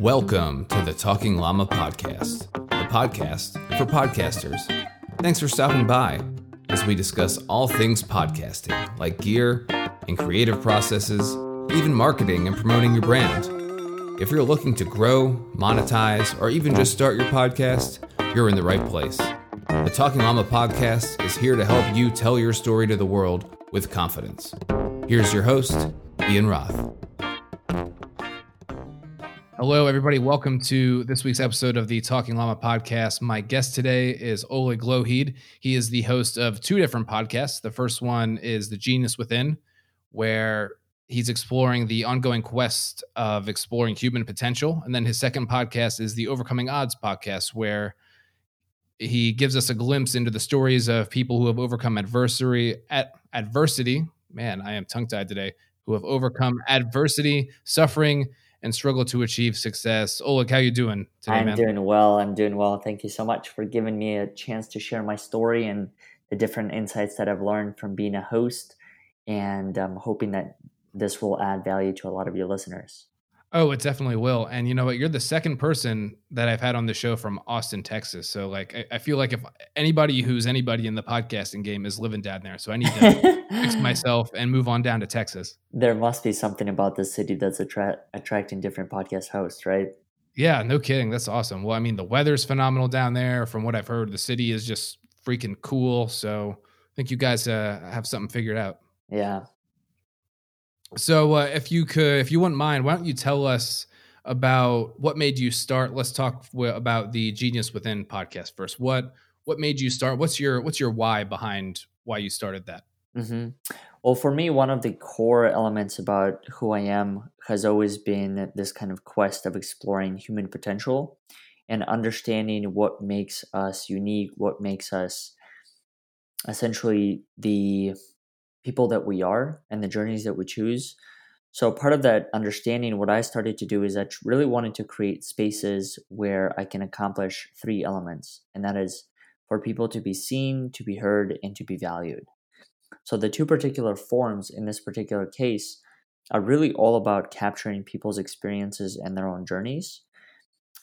Welcome to the Talking Llama Podcast, the podcast for podcasters. Thanks for stopping by as we discuss all things podcasting, like gear and creative processes, even marketing and promoting your brand. If you're looking to grow, monetize, or even just start your podcast, you're in the right place. The Talking Llama Podcast is here to help you tell your story to the world with confidence. Here's your host, Ian Roth. Hello, everybody. Welcome to this week's episode of the Talking Llama podcast. My guest today is Oleg Lougheed. He is the host of two different podcasts. The first one is The Genius Within, where he's exploring the ongoing quest of exploring human potential. And then his second podcast is the Overcoming Odds podcast, where he gives us a glimpse into the stories of people who have overcome adversity at adversity. Man, I am tongue tied today. Who have overcome adversity, suffering, and struggle to achieve success. Oleg, how you doing today, man? I'm man? doing well. I'm doing well. Thank you so much for giving me a chance to share my story and the different insights that I've learned from being a host. And I'm hoping that this will add value to a lot of your listeners. Oh, it definitely will. And you know what? You're the second person that I've had on the show from Austin, Texas. So like I, I feel like if anybody who's anybody in the podcasting game is living down there. So I need to fix myself and move on down to Texas. There must be something about the city that's attra- attracting different podcast hosts, right? Yeah, no kidding. That's awesome. Well, I mean, the weather's phenomenal down there. From what I've heard, the city is just freaking cool. So I think you guys uh, have something figured out. Yeah, so, uh, if you could, if you wouldn't mind, why don't you tell us about what made you start? Let's talk w- about the Genius Within podcast first. What what made you start? What's your what's your why behind why you started that? Mm-hmm. Well, for me, one of the core elements about who I am has always been this kind of quest of exploring human potential and understanding what makes us unique, what makes us essentially the people that we are and the journeys that we choose. So, part of that understanding, what I started to do is I really wanted to create spaces where I can accomplish three elements, and that is for people to be seen, to be heard, and to be valued. So, the two particular forms in this particular case are really all about capturing people's experiences and their own journeys.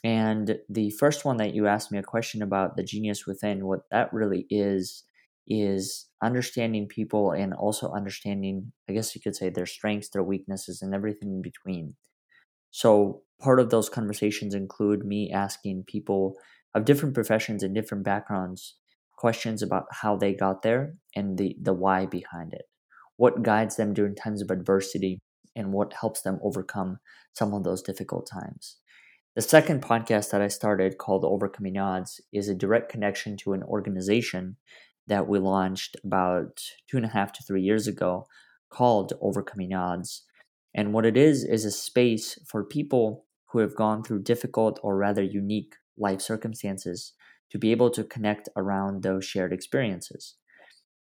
And the first one that you asked me a question about, the genius within, what that really is, is understanding people and also understanding, I guess you could say, their strengths, their weaknesses, and everything in between. So, part of those conversations include me asking people of different professions and different backgrounds questions about how they got there and the, the why behind it. What guides them during times of adversity and what helps them overcome some of those difficult times. The second podcast that I started called Overcoming Odds is a direct connection to an organization that we launched about two and a half to three years ago called Overcoming Odds. And what it is, is a space for people who have gone through difficult or rather unique life circumstances to be able to connect around those shared experiences.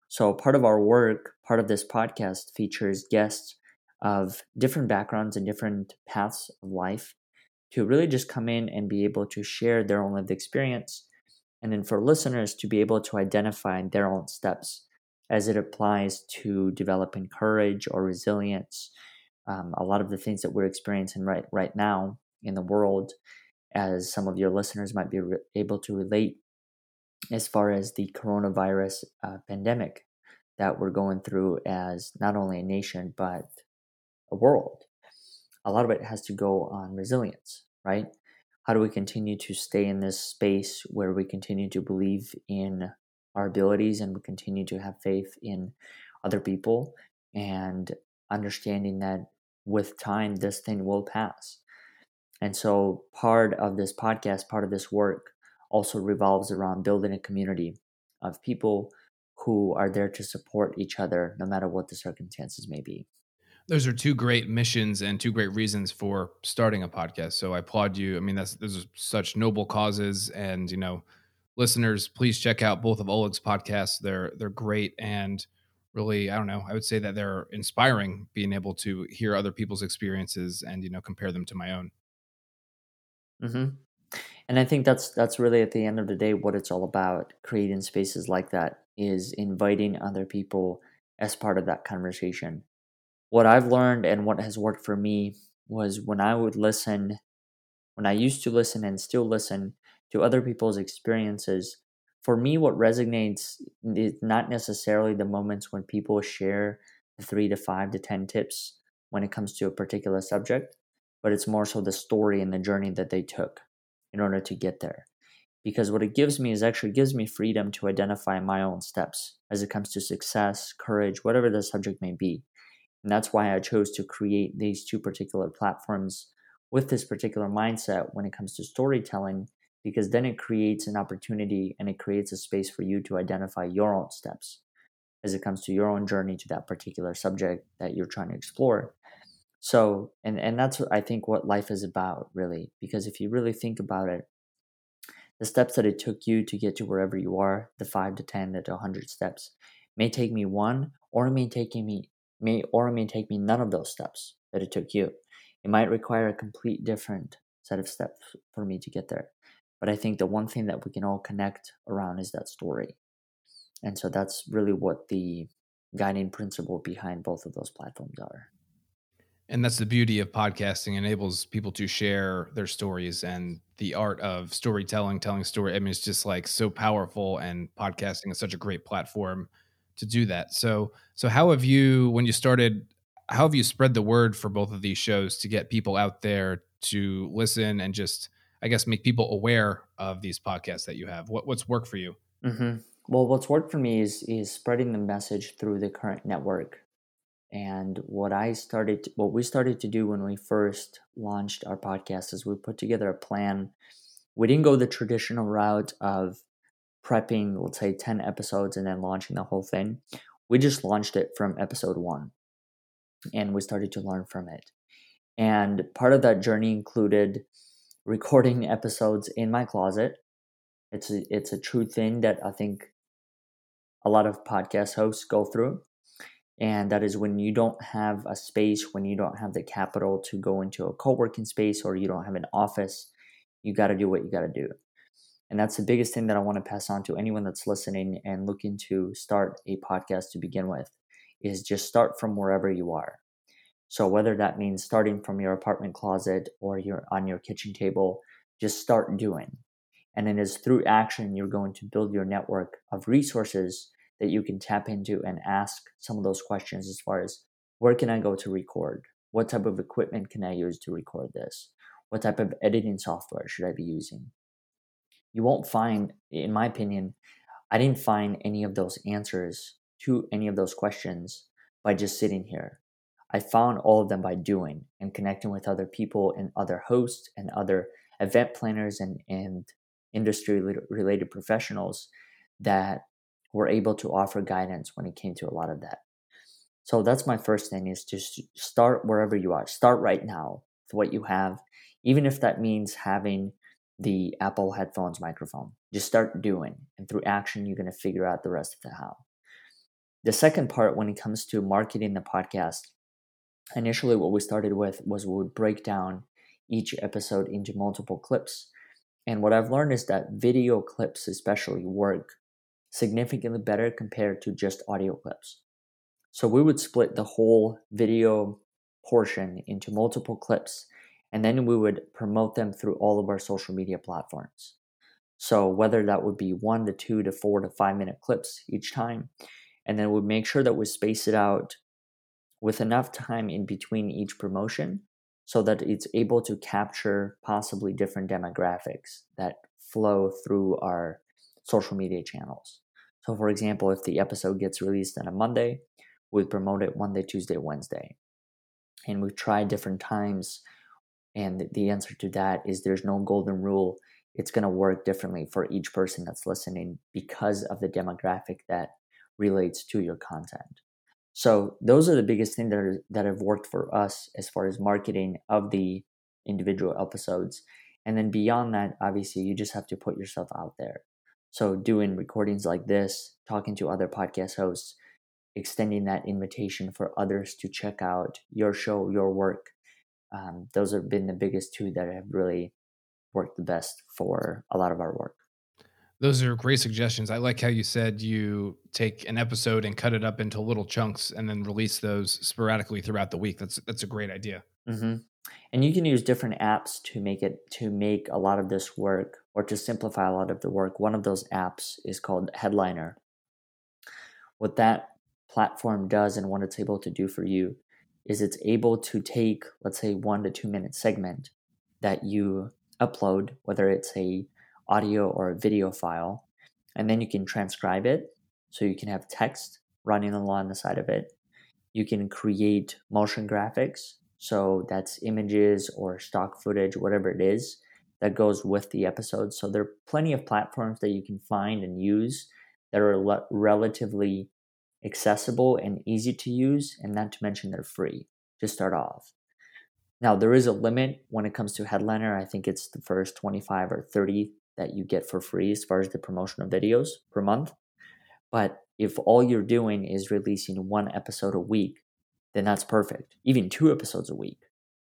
So, part of our work, part of this podcast features guests of different backgrounds and different paths of life to really just come in and be able to share their own lived experience and then for listeners to be able to identify their own steps as it applies to developing courage or resilience. Um, a lot of the things that we're experiencing right right now in the world, as some of your listeners might be re- able to relate, as far as the coronavirus uh, pandemic that we're going through as not only a nation but a world. A lot of it has to go on resilience, right? How do we continue to stay in this space where we continue to believe in our abilities and we continue to have faith in other people and understanding that with time this thing will pass? And so part of this podcast part of this work also revolves around building a community of people who are there to support each other no matter what the circumstances may be those are two great missions and two great reasons for starting a podcast. So I applaud you. I mean, that's those are such noble causes, and you know, listeners, please check out both of Oleg's podcasts. They're they're great and really, I don't know, I would say that they're inspiring. Being able to hear other people's experiences and you know compare them to my own. Mm-hmm. And I think that's that's really at the end of the day what it's all about. Creating spaces like that is inviting other people as part of that conversation what I've learned and what has worked for me was when I would listen when I used to listen and still listen to other people's experiences, for me, what resonates is not necessarily the moments when people share the three to five to 10 tips when it comes to a particular subject, but it's more so the story and the journey that they took in order to get there. Because what it gives me is actually gives me freedom to identify my own steps as it comes to success, courage, whatever the subject may be. And that's why I chose to create these two particular platforms with this particular mindset when it comes to storytelling, because then it creates an opportunity and it creates a space for you to identify your own steps as it comes to your own journey to that particular subject that you're trying to explore. So, and, and that's I think what life is about, really, because if you really think about it, the steps that it took you to get to wherever you are, the five to 10 to 100 steps, may take me one, or it may take me may or may take me none of those steps that it took you. It might require a complete different set of steps for me to get there. But I think the one thing that we can all connect around is that story. And so that's really what the guiding principle behind both of those platforms are. And that's the beauty of podcasting enables people to share their stories and the art of storytelling, telling story. I mean, it's just like so powerful and podcasting is such a great platform to do that. So, so how have you, when you started, how have you spread the word for both of these shows to get people out there to listen and just, I guess, make people aware of these podcasts that you have? What, what's worked for you? Mm-hmm. Well, what's worked for me is is spreading the message through the current network. And what I started, to, what we started to do when we first launched our podcast is we put together a plan. We didn't go the traditional route of prepping, let's say, 10 episodes and then launching the whole thing. We just launched it from episode one and we started to learn from it. And part of that journey included recording episodes in my closet. It's a, it's a true thing that I think a lot of podcast hosts go through. And that is when you don't have a space, when you don't have the capital to go into a co working space or you don't have an office, you got to do what you got to do. And that's the biggest thing that I want to pass on to anyone that's listening and looking to start a podcast to begin with is just start from wherever you are. So whether that means starting from your apartment closet or you're on your kitchen table, just start doing. And it is through action you're going to build your network of resources that you can tap into and ask some of those questions as far as where can I go to record? What type of equipment can I use to record this? What type of editing software should I be using? You won't find, in my opinion, I didn't find any of those answers to any of those questions by just sitting here. I found all of them by doing and connecting with other people and other hosts and other event planners and, and industry related professionals that were able to offer guidance when it came to a lot of that. So that's my first thing is to start wherever you are. Start right now with what you have, even if that means having the Apple headphones microphone. Just start doing, and through action, you're going to figure out the rest of the how. The second part, when it comes to marketing the podcast, initially what we started with was we would break down each episode into multiple clips. And what I've learned is that video clips, especially, work significantly better compared to just audio clips. So we would split the whole video portion into multiple clips and then we would promote them through all of our social media platforms. So whether that would be one to two to four to five minute clips each time, and then we'd make sure that we space it out with enough time in between each promotion so that it's able to capture possibly different demographics that flow through our social media channels. So, for example, if the episode gets released on a Monday, we'd promote it Monday, Tuesday, Wednesday. And we've tried different times and the answer to that is there's no golden rule. It's going to work differently for each person that's listening because of the demographic that relates to your content. So those are the biggest things that are, that have worked for us as far as marketing of the individual episodes. And then beyond that, obviously, you just have to put yourself out there. So doing recordings like this, talking to other podcast hosts, extending that invitation for others to check out your show, your work, um, those have been the biggest two that have really worked the best for a lot of our work. Those are great suggestions. I like how you said you take an episode and cut it up into little chunks and then release those sporadically throughout the week. That's that's a great idea. Mm-hmm. and you can use different apps to make it to make a lot of this work or to simplify a lot of the work one of those apps is called headliner what that platform does and what it's able to do for you is it's able to take let's say one to two minute segment that you upload whether it's a audio or a video file and then you can transcribe it. So you can have text running along the side of it. You can create motion graphics. So that's images or stock footage, whatever it is that goes with the episode. So there are plenty of platforms that you can find and use that are le- relatively accessible and easy to use, and not to mention they're free to start off. Now, there is a limit when it comes to Headliner. I think it's the first 25 or 30 that you get for free as far as the promotion of videos per month. But if all you're doing is releasing one episode a week, then that's perfect. Even two episodes a week,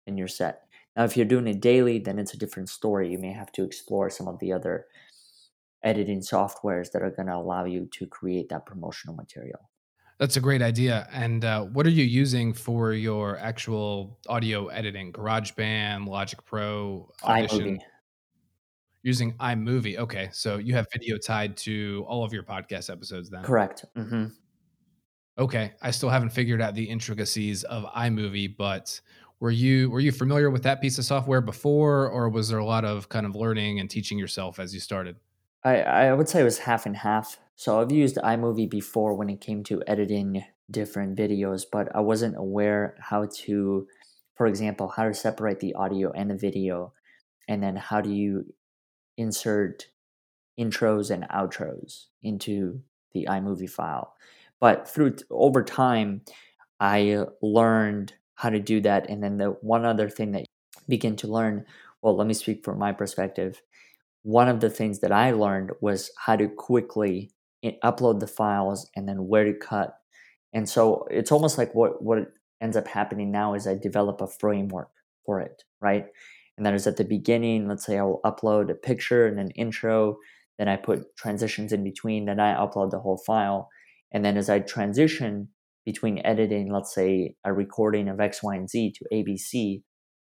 and you're set. Now, if you're doing it daily, then it's a different story. You may have to explore some of the other editing softwares that are going to allow you to create that promotional material. That's a great idea. And uh, what are you using for your actual audio editing? GarageBand, Logic Pro, Audition? iMovie. Using iMovie. Okay, so you have video tied to all of your podcast episodes then. Correct. Mm-hmm. Okay, I still haven't figured out the intricacies of iMovie, but were you were you familiar with that piece of software before, or was there a lot of kind of learning and teaching yourself as you started? I, I would say it was half and half. So I've used iMovie before when it came to editing different videos, but I wasn't aware how to, for example, how to separate the audio and the video, and then how do you insert intros and outros into the iMovie file. But through over time, I learned how to do that. And then the one other thing that begin to learn, well, let me speak from my perspective. One of the things that I learned was how to quickly upload the files and then where to cut. And so it's almost like what what ends up happening now is I develop a framework for it, right? And that is at the beginning, let's say I will upload a picture and an intro, then I put transitions in between, then I upload the whole file. And then as I transition between editing, let's say a recording of X, Y, and Z to ABC,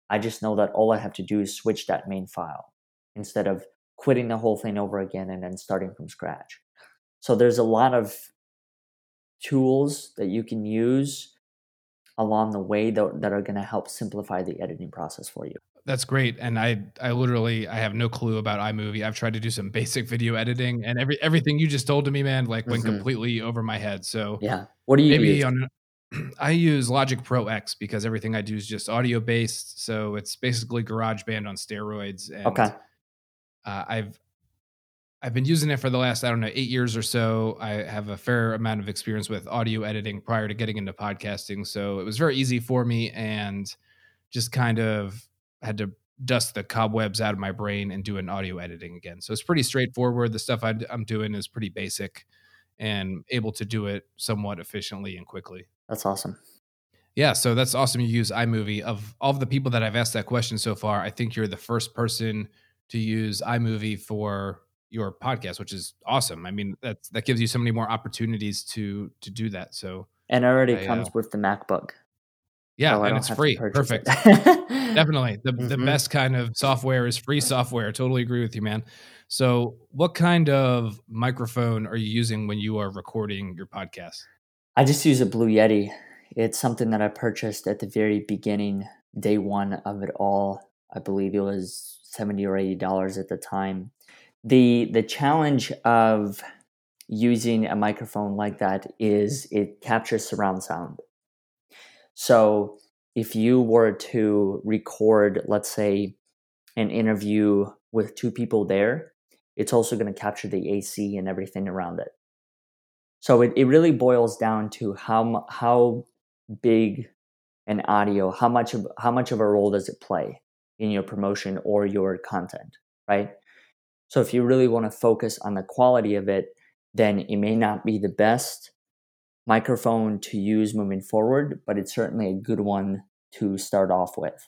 I just know that all I have to do is switch that main file instead of quitting the whole thing over again and then starting from scratch. So there's a lot of tools that you can use along the way that, that are going to help simplify the editing process for you. That's great. And I I literally I have no clue about iMovie. I've tried to do some basic video editing and every everything you just told to me, man, like went mm-hmm. completely over my head. So Yeah. What do you maybe use? on I use Logic Pro X because everything I do is just audio based. So it's basically GarageBand on steroids. And, okay. Uh, I've I've been using it for the last I don't know eight years or so. I have a fair amount of experience with audio editing prior to getting into podcasting, so it was very easy for me and just kind of had to dust the cobwebs out of my brain and do an audio editing again. So it's pretty straightforward. The stuff I, am doing is pretty basic and able to do it somewhat efficiently and quickly. That's awesome. Yeah, so that's awesome. You use iMovie. Of all of the people that I've asked that question so far, I think you're the first person to use iMovie for your podcast, which is awesome. I mean, that that gives you so many more opportunities to to do that. So and it already I, comes uh, with the MacBook. Yeah, so and it's free. Perfect. Definitely. The mm-hmm. the best kind of software is free software. Totally agree with you, man. So, what kind of microphone are you using when you are recording your podcast? I just use a Blue Yeti. It's something that I purchased at the very beginning, day one of it all. I believe it was 70 or 80 dollars at the time. The the challenge of using a microphone like that is it captures surround sound. So if you were to record, let's say, an interview with two people there, it's also going to capture the AC and everything around it. So it, it really boils down to how how big an audio, how much of how much of a role does it play in your promotion or your content, right? So if you really want to focus on the quality of it, then it may not be the best microphone to use moving forward, but it's certainly a good one to start off with.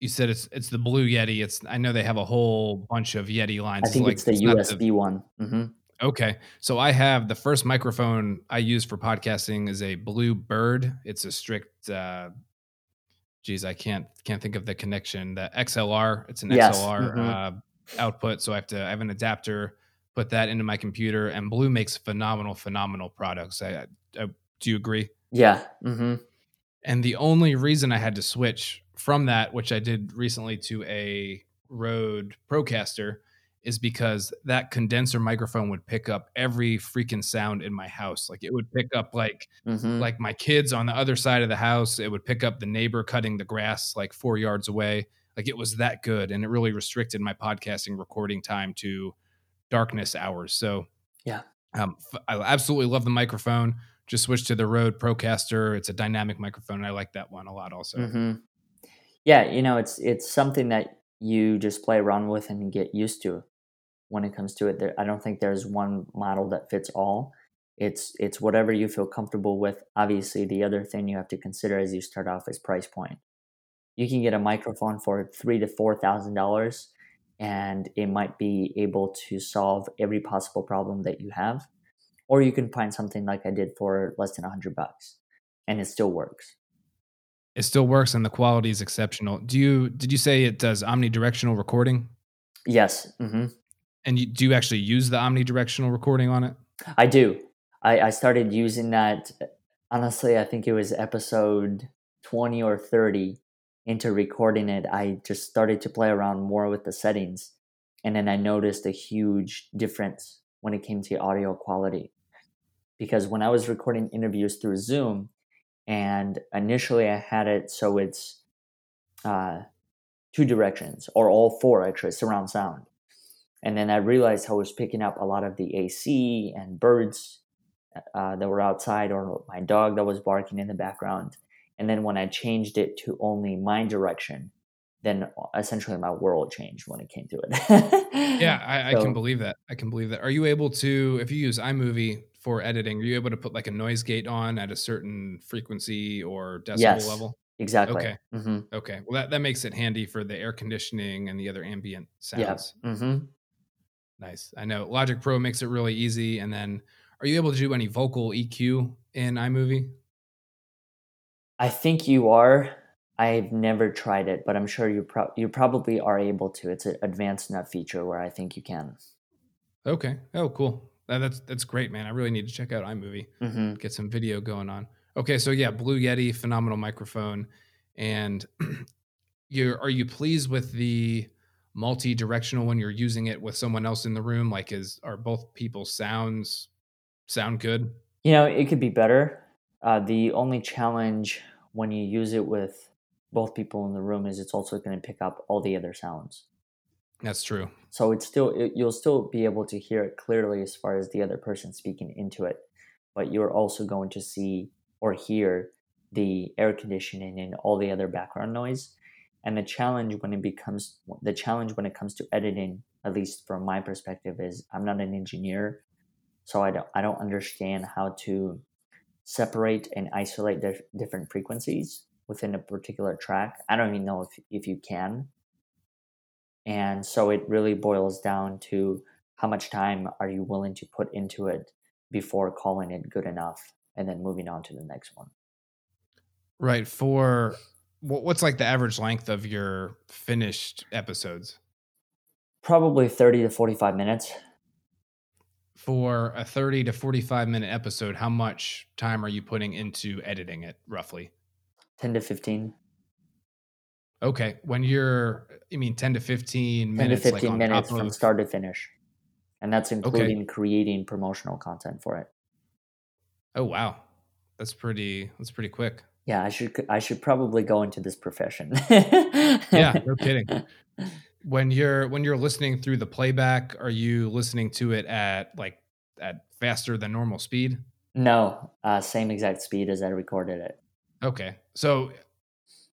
You said it's it's the Blue Yeti. It's I know they have a whole bunch of Yeti lines. I think it's, like, it's the it's USB the, one. Mm-hmm. Okay, so I have the first microphone I use for podcasting is a Blue Bird. It's a strict uh, geez, I can't can't think of the connection. The XLR, it's an Yes. XLR Mhm. uh, output, so I have to I have an adapter, put that into my computer, and Blue makes phenomenal, phenomenal products. I, I, do you agree? Yeah. hmm And the only reason I had to switch from that, which I did recently, to a Rode Procaster, is because that condenser microphone would pick up every freaking sound in my house. Like it would pick up like hmm like my kids on the other side of the house. It would pick up the neighbor cutting the grass like four yards away. Like it was that good, and it really restricted my podcasting recording time to darkness hours. So Yeah. um, I absolutely love the microphone. Just switched to the Rode Procaster. It's a dynamic microphone. And I like that one a lot. Also, hmm Yeah, you know, it's it's something that you just play around with and get used to. When it comes to it, there, I don't think there's one model that fits all. It's it's whatever you feel comfortable with. Obviously, the other thing you have to consider as you start off is price point. You can get a microphone for three to four thousand dollars, and it might be able to solve every possible problem that you have, or you can find something like I did for less than a hundred bucks, and it still works. it still works, and the quality is exceptional. Do you did you say it does omnidirectional recording? Yes. mm-hmm. And you, do you actually use the omnidirectional recording on it? I do. I, I started using that. Honestly, I think it was episode 20 or 30 into recording it. I just started to play around more with the settings. And then I noticed a huge difference when it came to audio quality. Because when I was recording interviews through Zoom, and initially I had it so it's uh, two directions or all four actually surround sound. And then I realized I was picking up a lot of the AC and birds uh, that were outside or my dog that was barking in the background. And then when I changed it to only my direction, then essentially my world changed when it came to it. Yeah, I, I So- can believe that. I can believe that. Are you able to, if you use iMovie for editing, are you able to put like a noise gate on at a certain frequency or decibel Yes. level? exactly. Okay. hmm Okay. Well, that, that makes it handy for the air conditioning and the other ambient Yeah. sounds. hmm Nice. I know Logic Pro makes it really easy. And then are you able to do any vocal EQ in iMovie? I think you are. I've never tried it, but I'm sure you pro- you probably are able to. It's an advanced enough feature where I think you can. Okay. Oh, cool. That, that's that's great, man. I really need to check out iMovie. hmm get some video going on. Okay, so yeah, Blue Yeti, phenomenal microphone, and you are you pleased with the multi-directional when you're using it with someone else in the room? Like, is are both people's sounds sound good? You know, it could be better. Uh, the only challenge when you use it with both people in the room is it's also going to pick up all the other sounds. That's true. So it's still it, you'll still be able to hear it clearly as far as the other person speaking into it, but you're also going to see or hear the air conditioning and all the other background noise. And the challenge when it becomes the challenge when it comes to editing, at least from my perspective, is I'm not an engineer, so I don't I don't understand how to separate and isolate dif- different frequencies within a particular track. I don't even know if if you can. And so it really boils down to how much time are you willing to put into it before calling it good enough and then moving on to the next one. Right. For what's like the average length of your finished episodes? Probably 30 to 45 minutes. For a 30 to 45 minute episode, how much time are you putting into editing it roughly? 10 to 15 Okay. When you're, I mean, 10 to 15 10 minutes, to 15 on minutes from of, start to finish and that's including creating promotional content for it oh, wow. That's pretty, that's pretty quick. yeah i should i should probably go into this profession Yeah, no kidding. When you're, when you're listening through the playback, are you listening to it at like, at faster than normal speed? no uh, same exact speed as i recorded it Okay. So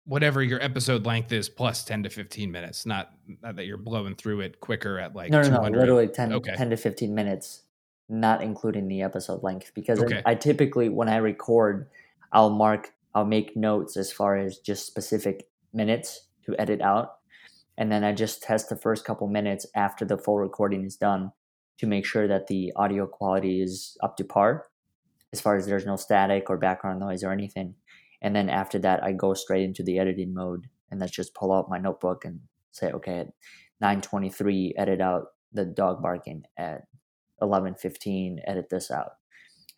whatever your episode length is plus 10 to 15 minutes, not, not that you're blowing through it quicker at like no no no literally 10, Okay. 10 to 15 minutes not including the episode length because I- I, typically when i record i'll mark i'll make notes as far as just specific minutes to edit out and then i just test the first couple minutes after the full recording is done to make sure that the audio quality is up to par as far as there's no static or background noise or anything And then after that, I go straight into the editing mode and that's just pull out my notebook and say, okay, at 923, edit out the dog barking at 1115, edit this out.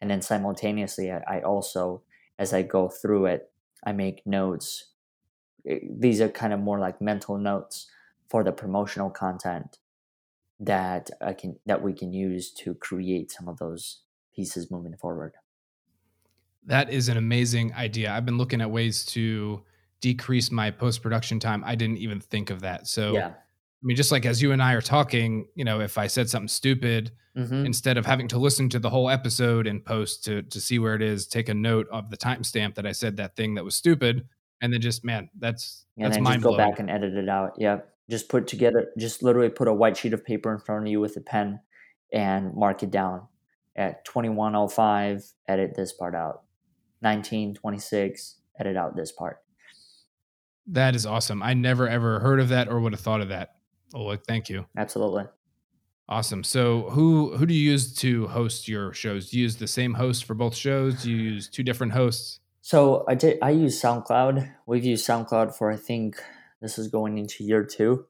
And then simultaneously, I, I also, as I go through it, I make notes. Eh, these are kind of more like mental notes for the promotional content that I can that we can use to create some of those pieces moving forward. That is an amazing idea. I've been looking at ways to decrease my post production time. I didn't even think of that. So, yeah. I mean, just like as you and I are talking, you know, if I said something stupid, mm-hmm. instead of having to listen to the whole episode and post to to see where it is, take a note of the timestamp that I said that thing that was stupid, and then just man, that's and that's then just go back and edit it out. Yeah, just put together, just literally put a white sheet of paper in front of you with a pen and mark it down. At 2105 edit this part out. 1926 edit out this part. That is awesome. I never ever heard of that or would have thought of that. Oh thank you. Absolutely. Awesome. So who who do you use to host your shows? Do you use the same host for both shows? Do you use two different hosts so i did i use soundcloud we've used soundcloud for i think this is going into year two.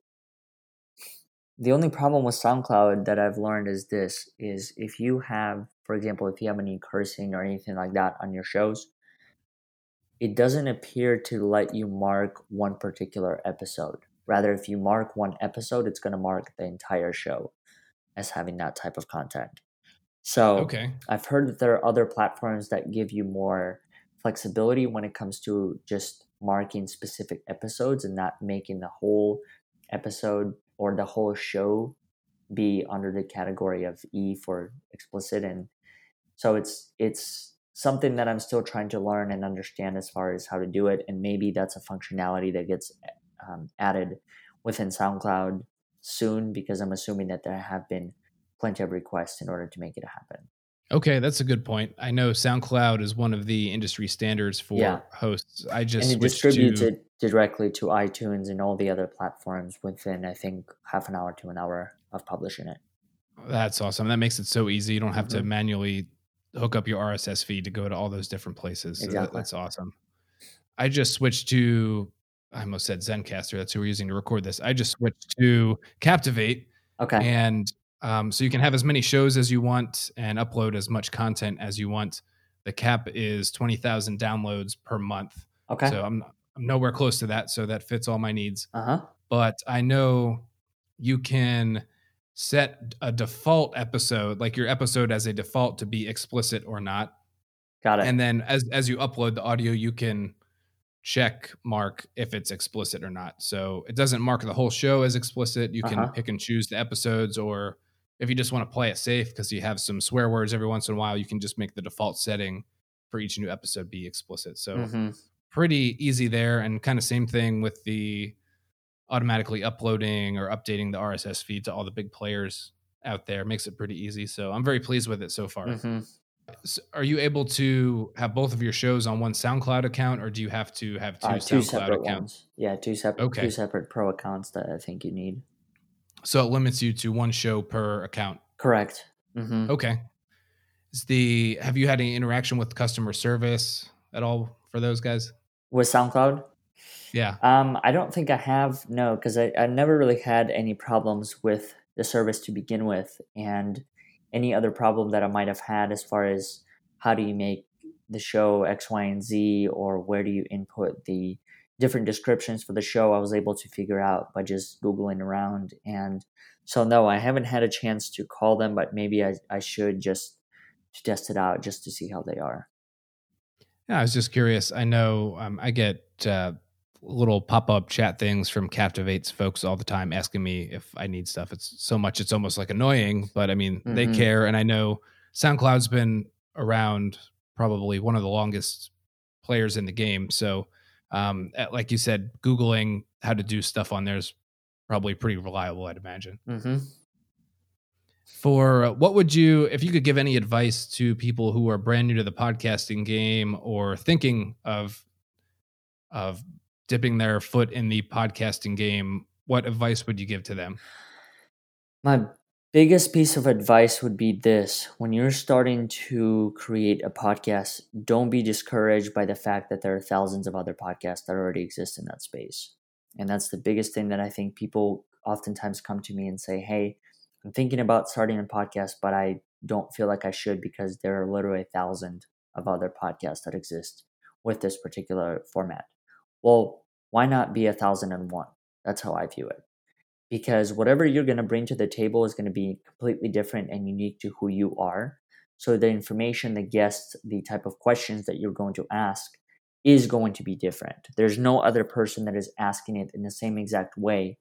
The only problem with SoundCloud that I've learned is this is if you have, for example, if you have any cursing or anything like that on your shows, it doesn't appear to let you mark one particular episode. Rather, if you mark one episode, it's going to mark the entire show as having that type of content. So okay. I've heard that there are other platforms that give you more flexibility when it comes to just marking specific episodes and not making the whole episode or the whole show be under the category of E for explicit and so it's it's something that I'm still trying to learn and understand as far as how to do it and maybe that's a functionality that gets um, added within SoundCloud soon because I'm assuming that there have been plenty of requests in order to make it happen. Okay, that's a good point. I know SoundCloud is one of the industry standards for yeah. hosts. I just and it distributes to... it directly to iTunes and all the other platforms within I think half an hour to an hour of publishing it. That's awesome. That makes it so easy. You don't have mm-hmm. to manually hook up your RSS feed to go to all those different places. So exactly. That, that's awesome. I just switched to I almost said Zencastr. That's who we're using to record this. I just switched to Captivate. Okay. And um, so you can have as many shows as you want and upload as much content as you want. The cap is 20,000 downloads per month. Okay. So I'm, I'm nowhere close to that. So that fits all my needs. Uh-huh. But I know you can set a default episode, like your episode as a default to be explicit or not. Got it. And then as, as you upload the audio, you can check mark if it's explicit or not. So it doesn't mark the whole show as explicit. You can uh-huh. pick and choose the episodes or if you just want to play it safe because you have some swear words every once in a while, you can just make the default setting for each new episode be explicit. So mm-hmm. pretty easy there. And kind of same thing with the automatically uploading or updating the RSS feed to all the big players out there. Makes it pretty easy. So I'm very pleased with it so far. Mm-hmm. So are you able to have both of your shows on one SoundCloud account, or do you have to have two, uh, two SoundCloud separate accounts? Ones. Yeah, two separate, okay. two separate pro accounts that I think you need. So it limits you to one show per account. Correct. Mm-hmm. Okay. Is the have you had any interaction with customer service at all for those guys? With SoundCloud? Yeah. Um, I don't think I have. No, because I, I never really had any problems with the service to begin with, and any other problem that I might have had as far as how do you make the show X, Y, and Z, or where do you input the different descriptions for the show I was able to figure out by just Googling around. And so, no, I haven't had a chance to call them, but maybe I, I should just to test it out just to see how they are. Yeah, I was just curious. I know um, I get uh, little pop up chat things from Captivates folks all the time asking me if I need stuff. It's so much, it's almost like annoying, but I mean, mm-hmm. they care. And I know SoundCloud's been around probably one of the longest players in the game. So um, like you said, Googling how to do stuff on there is probably pretty reliable, I'd imagine. Mm-hmm. For uh, what would you, if you could give any advice to people who are brand new to the podcasting game or thinking of of dipping their foot in the podcasting game, what advice would you give to them? My biggest piece of advice would be this when you're starting to create a podcast, don't be discouraged by the fact that there are thousands of other podcasts that already exist in that space. And that's the biggest thing that I think people oftentimes come to me and say, Hey, I'm thinking about starting a podcast, but I don't feel like I should because there are literally a thousand of other podcasts that exist with this particular format. Well, why not be a thousand and one? That's how I view it because whatever you're going to bring to the table is going to be completely different and unique to who you are. So the information, the guests, the type of questions that you're going to ask is going to be different. There's no other person that is asking it in the same exact way.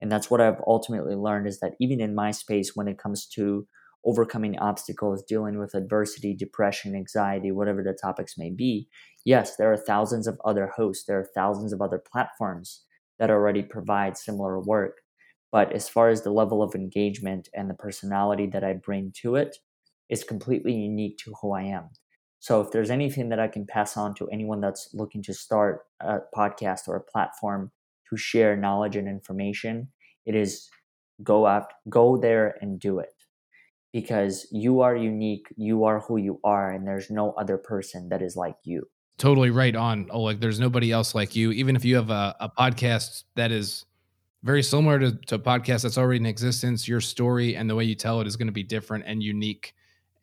And that's what I've ultimately learned is that even in my space, when it comes to overcoming obstacles, dealing with adversity, depression, anxiety, whatever the topics may be, yes, there are thousands of other hosts, there are thousands of other platforms that already provide similar work. But as far as the level of engagement and the personality that I bring to it, it, is completely unique to who I am. So if there's anything that I can pass on to anyone that's looking to start a podcast or a platform to share knowledge and information, it is go out, go there and do it. Because you are unique, you are who you are, and there's no other person that is like you. Totally right on. Oh, like there's nobody else like you. Even if you have a, a podcast that is very similar to, to a podcast that's already in existence. Your story and the way you tell it is going to be different and unique,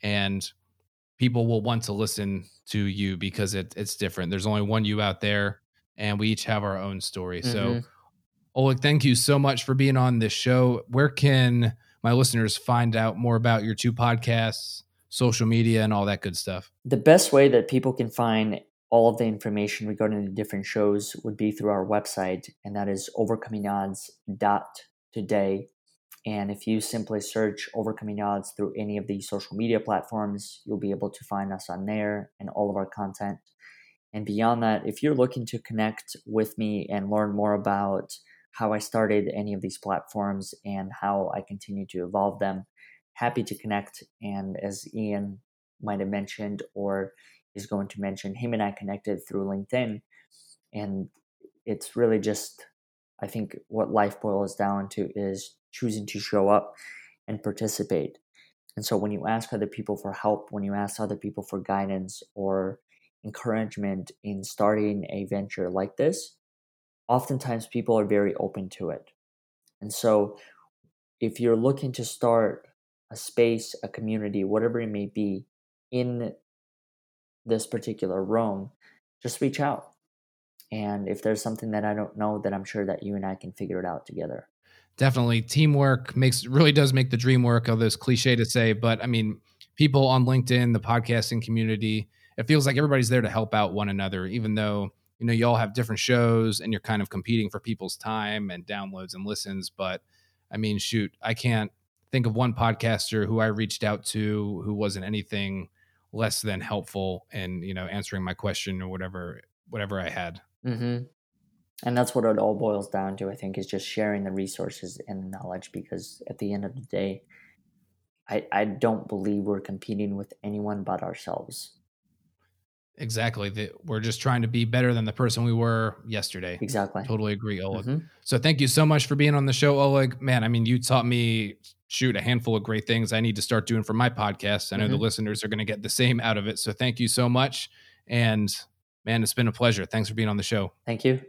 and people will want to listen to you because it, it's different. There's only one you out there, and we each have our own story. Mm-hmm. So, Oleg, thank you so much for being on this show. Where can my listeners find out more about your two podcasts, social media, and all that good stuff? The best way that people can find all of the information regarding the different shows would be through our website, and that is overcomingodds.today. And if you simply search Overcoming Odds through any of the social media platforms, you'll be able to find us on there and all of our content. And beyond that, if you're looking to connect with me and learn more about how I started any of these platforms and how I continue to evolve them, happy to connect. And as Ian might have mentioned, or is going to mention him and I connected through LinkedIn. And it's really just, I think, what life boils down to is choosing to show up and participate. And so when you ask other people for help, when you ask other people for guidance or encouragement in starting a venture like this, oftentimes people are very open to it. And so if you're looking to start a space, a community, whatever it may be, in this particular room, just reach out. And if there's something that I don't know, then I'm sure that you and I can figure it out together. Definitely. Teamwork makes really does make the dream work, although it's cliche to say. But I mean, people on LinkedIn, the podcasting community, it feels like everybody's there to help out one another, even though you know you all have different shows and you're kind of competing for people's time and downloads and listens but i mean shoot i can't think of one podcaster who i reached out to who wasn't anything less than helpful in you know answering my question or whatever whatever I had. Mm-hmm. And that's what it all boils down to. I think is just sharing the resources and the knowledge because at the end of the day, I I don't believe we're competing with anyone but ourselves. Exactly. The, we're just trying to be better than the person we were yesterday. Exactly. Totally agree, Oleg. Mm-hmm. So thank you so much for being on the show, Oleg. Man, I mean, you taught me shoot a handful of great things I need to start doing for my podcast. I know mm-hmm. the listeners are going to get the same out of it. So thank you so much. And man, it's been a pleasure. Thanks for being on the show. Thank you.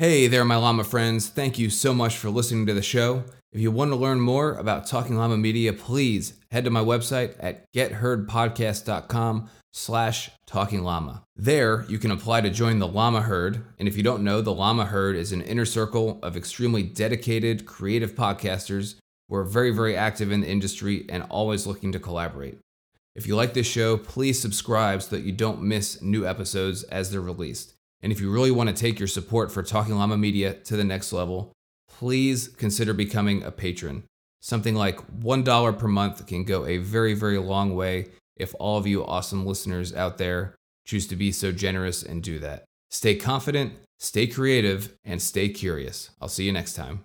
Hey there, my llama friends. Thank you so much for listening to the show. If you want to learn more about Talking Llama Media, please head to my website at getheardpodcast.com slash talking llama. There, you can apply to join the Llama Herd. And if you don't know, the Llama Herd is an inner circle of extremely dedicated, creative podcasters we're very, very active in the industry and always looking to collaborate. If you like this show, please subscribe so that you don't miss new episodes as they're released. And if you really want to take your support for Talking Llama Media to the next level, please consider becoming a patron. Something like $1 per month can go a very, very long way if all of you awesome listeners out there choose to be so generous and do that. Stay confident, stay creative, and stay curious. I'll see you next time.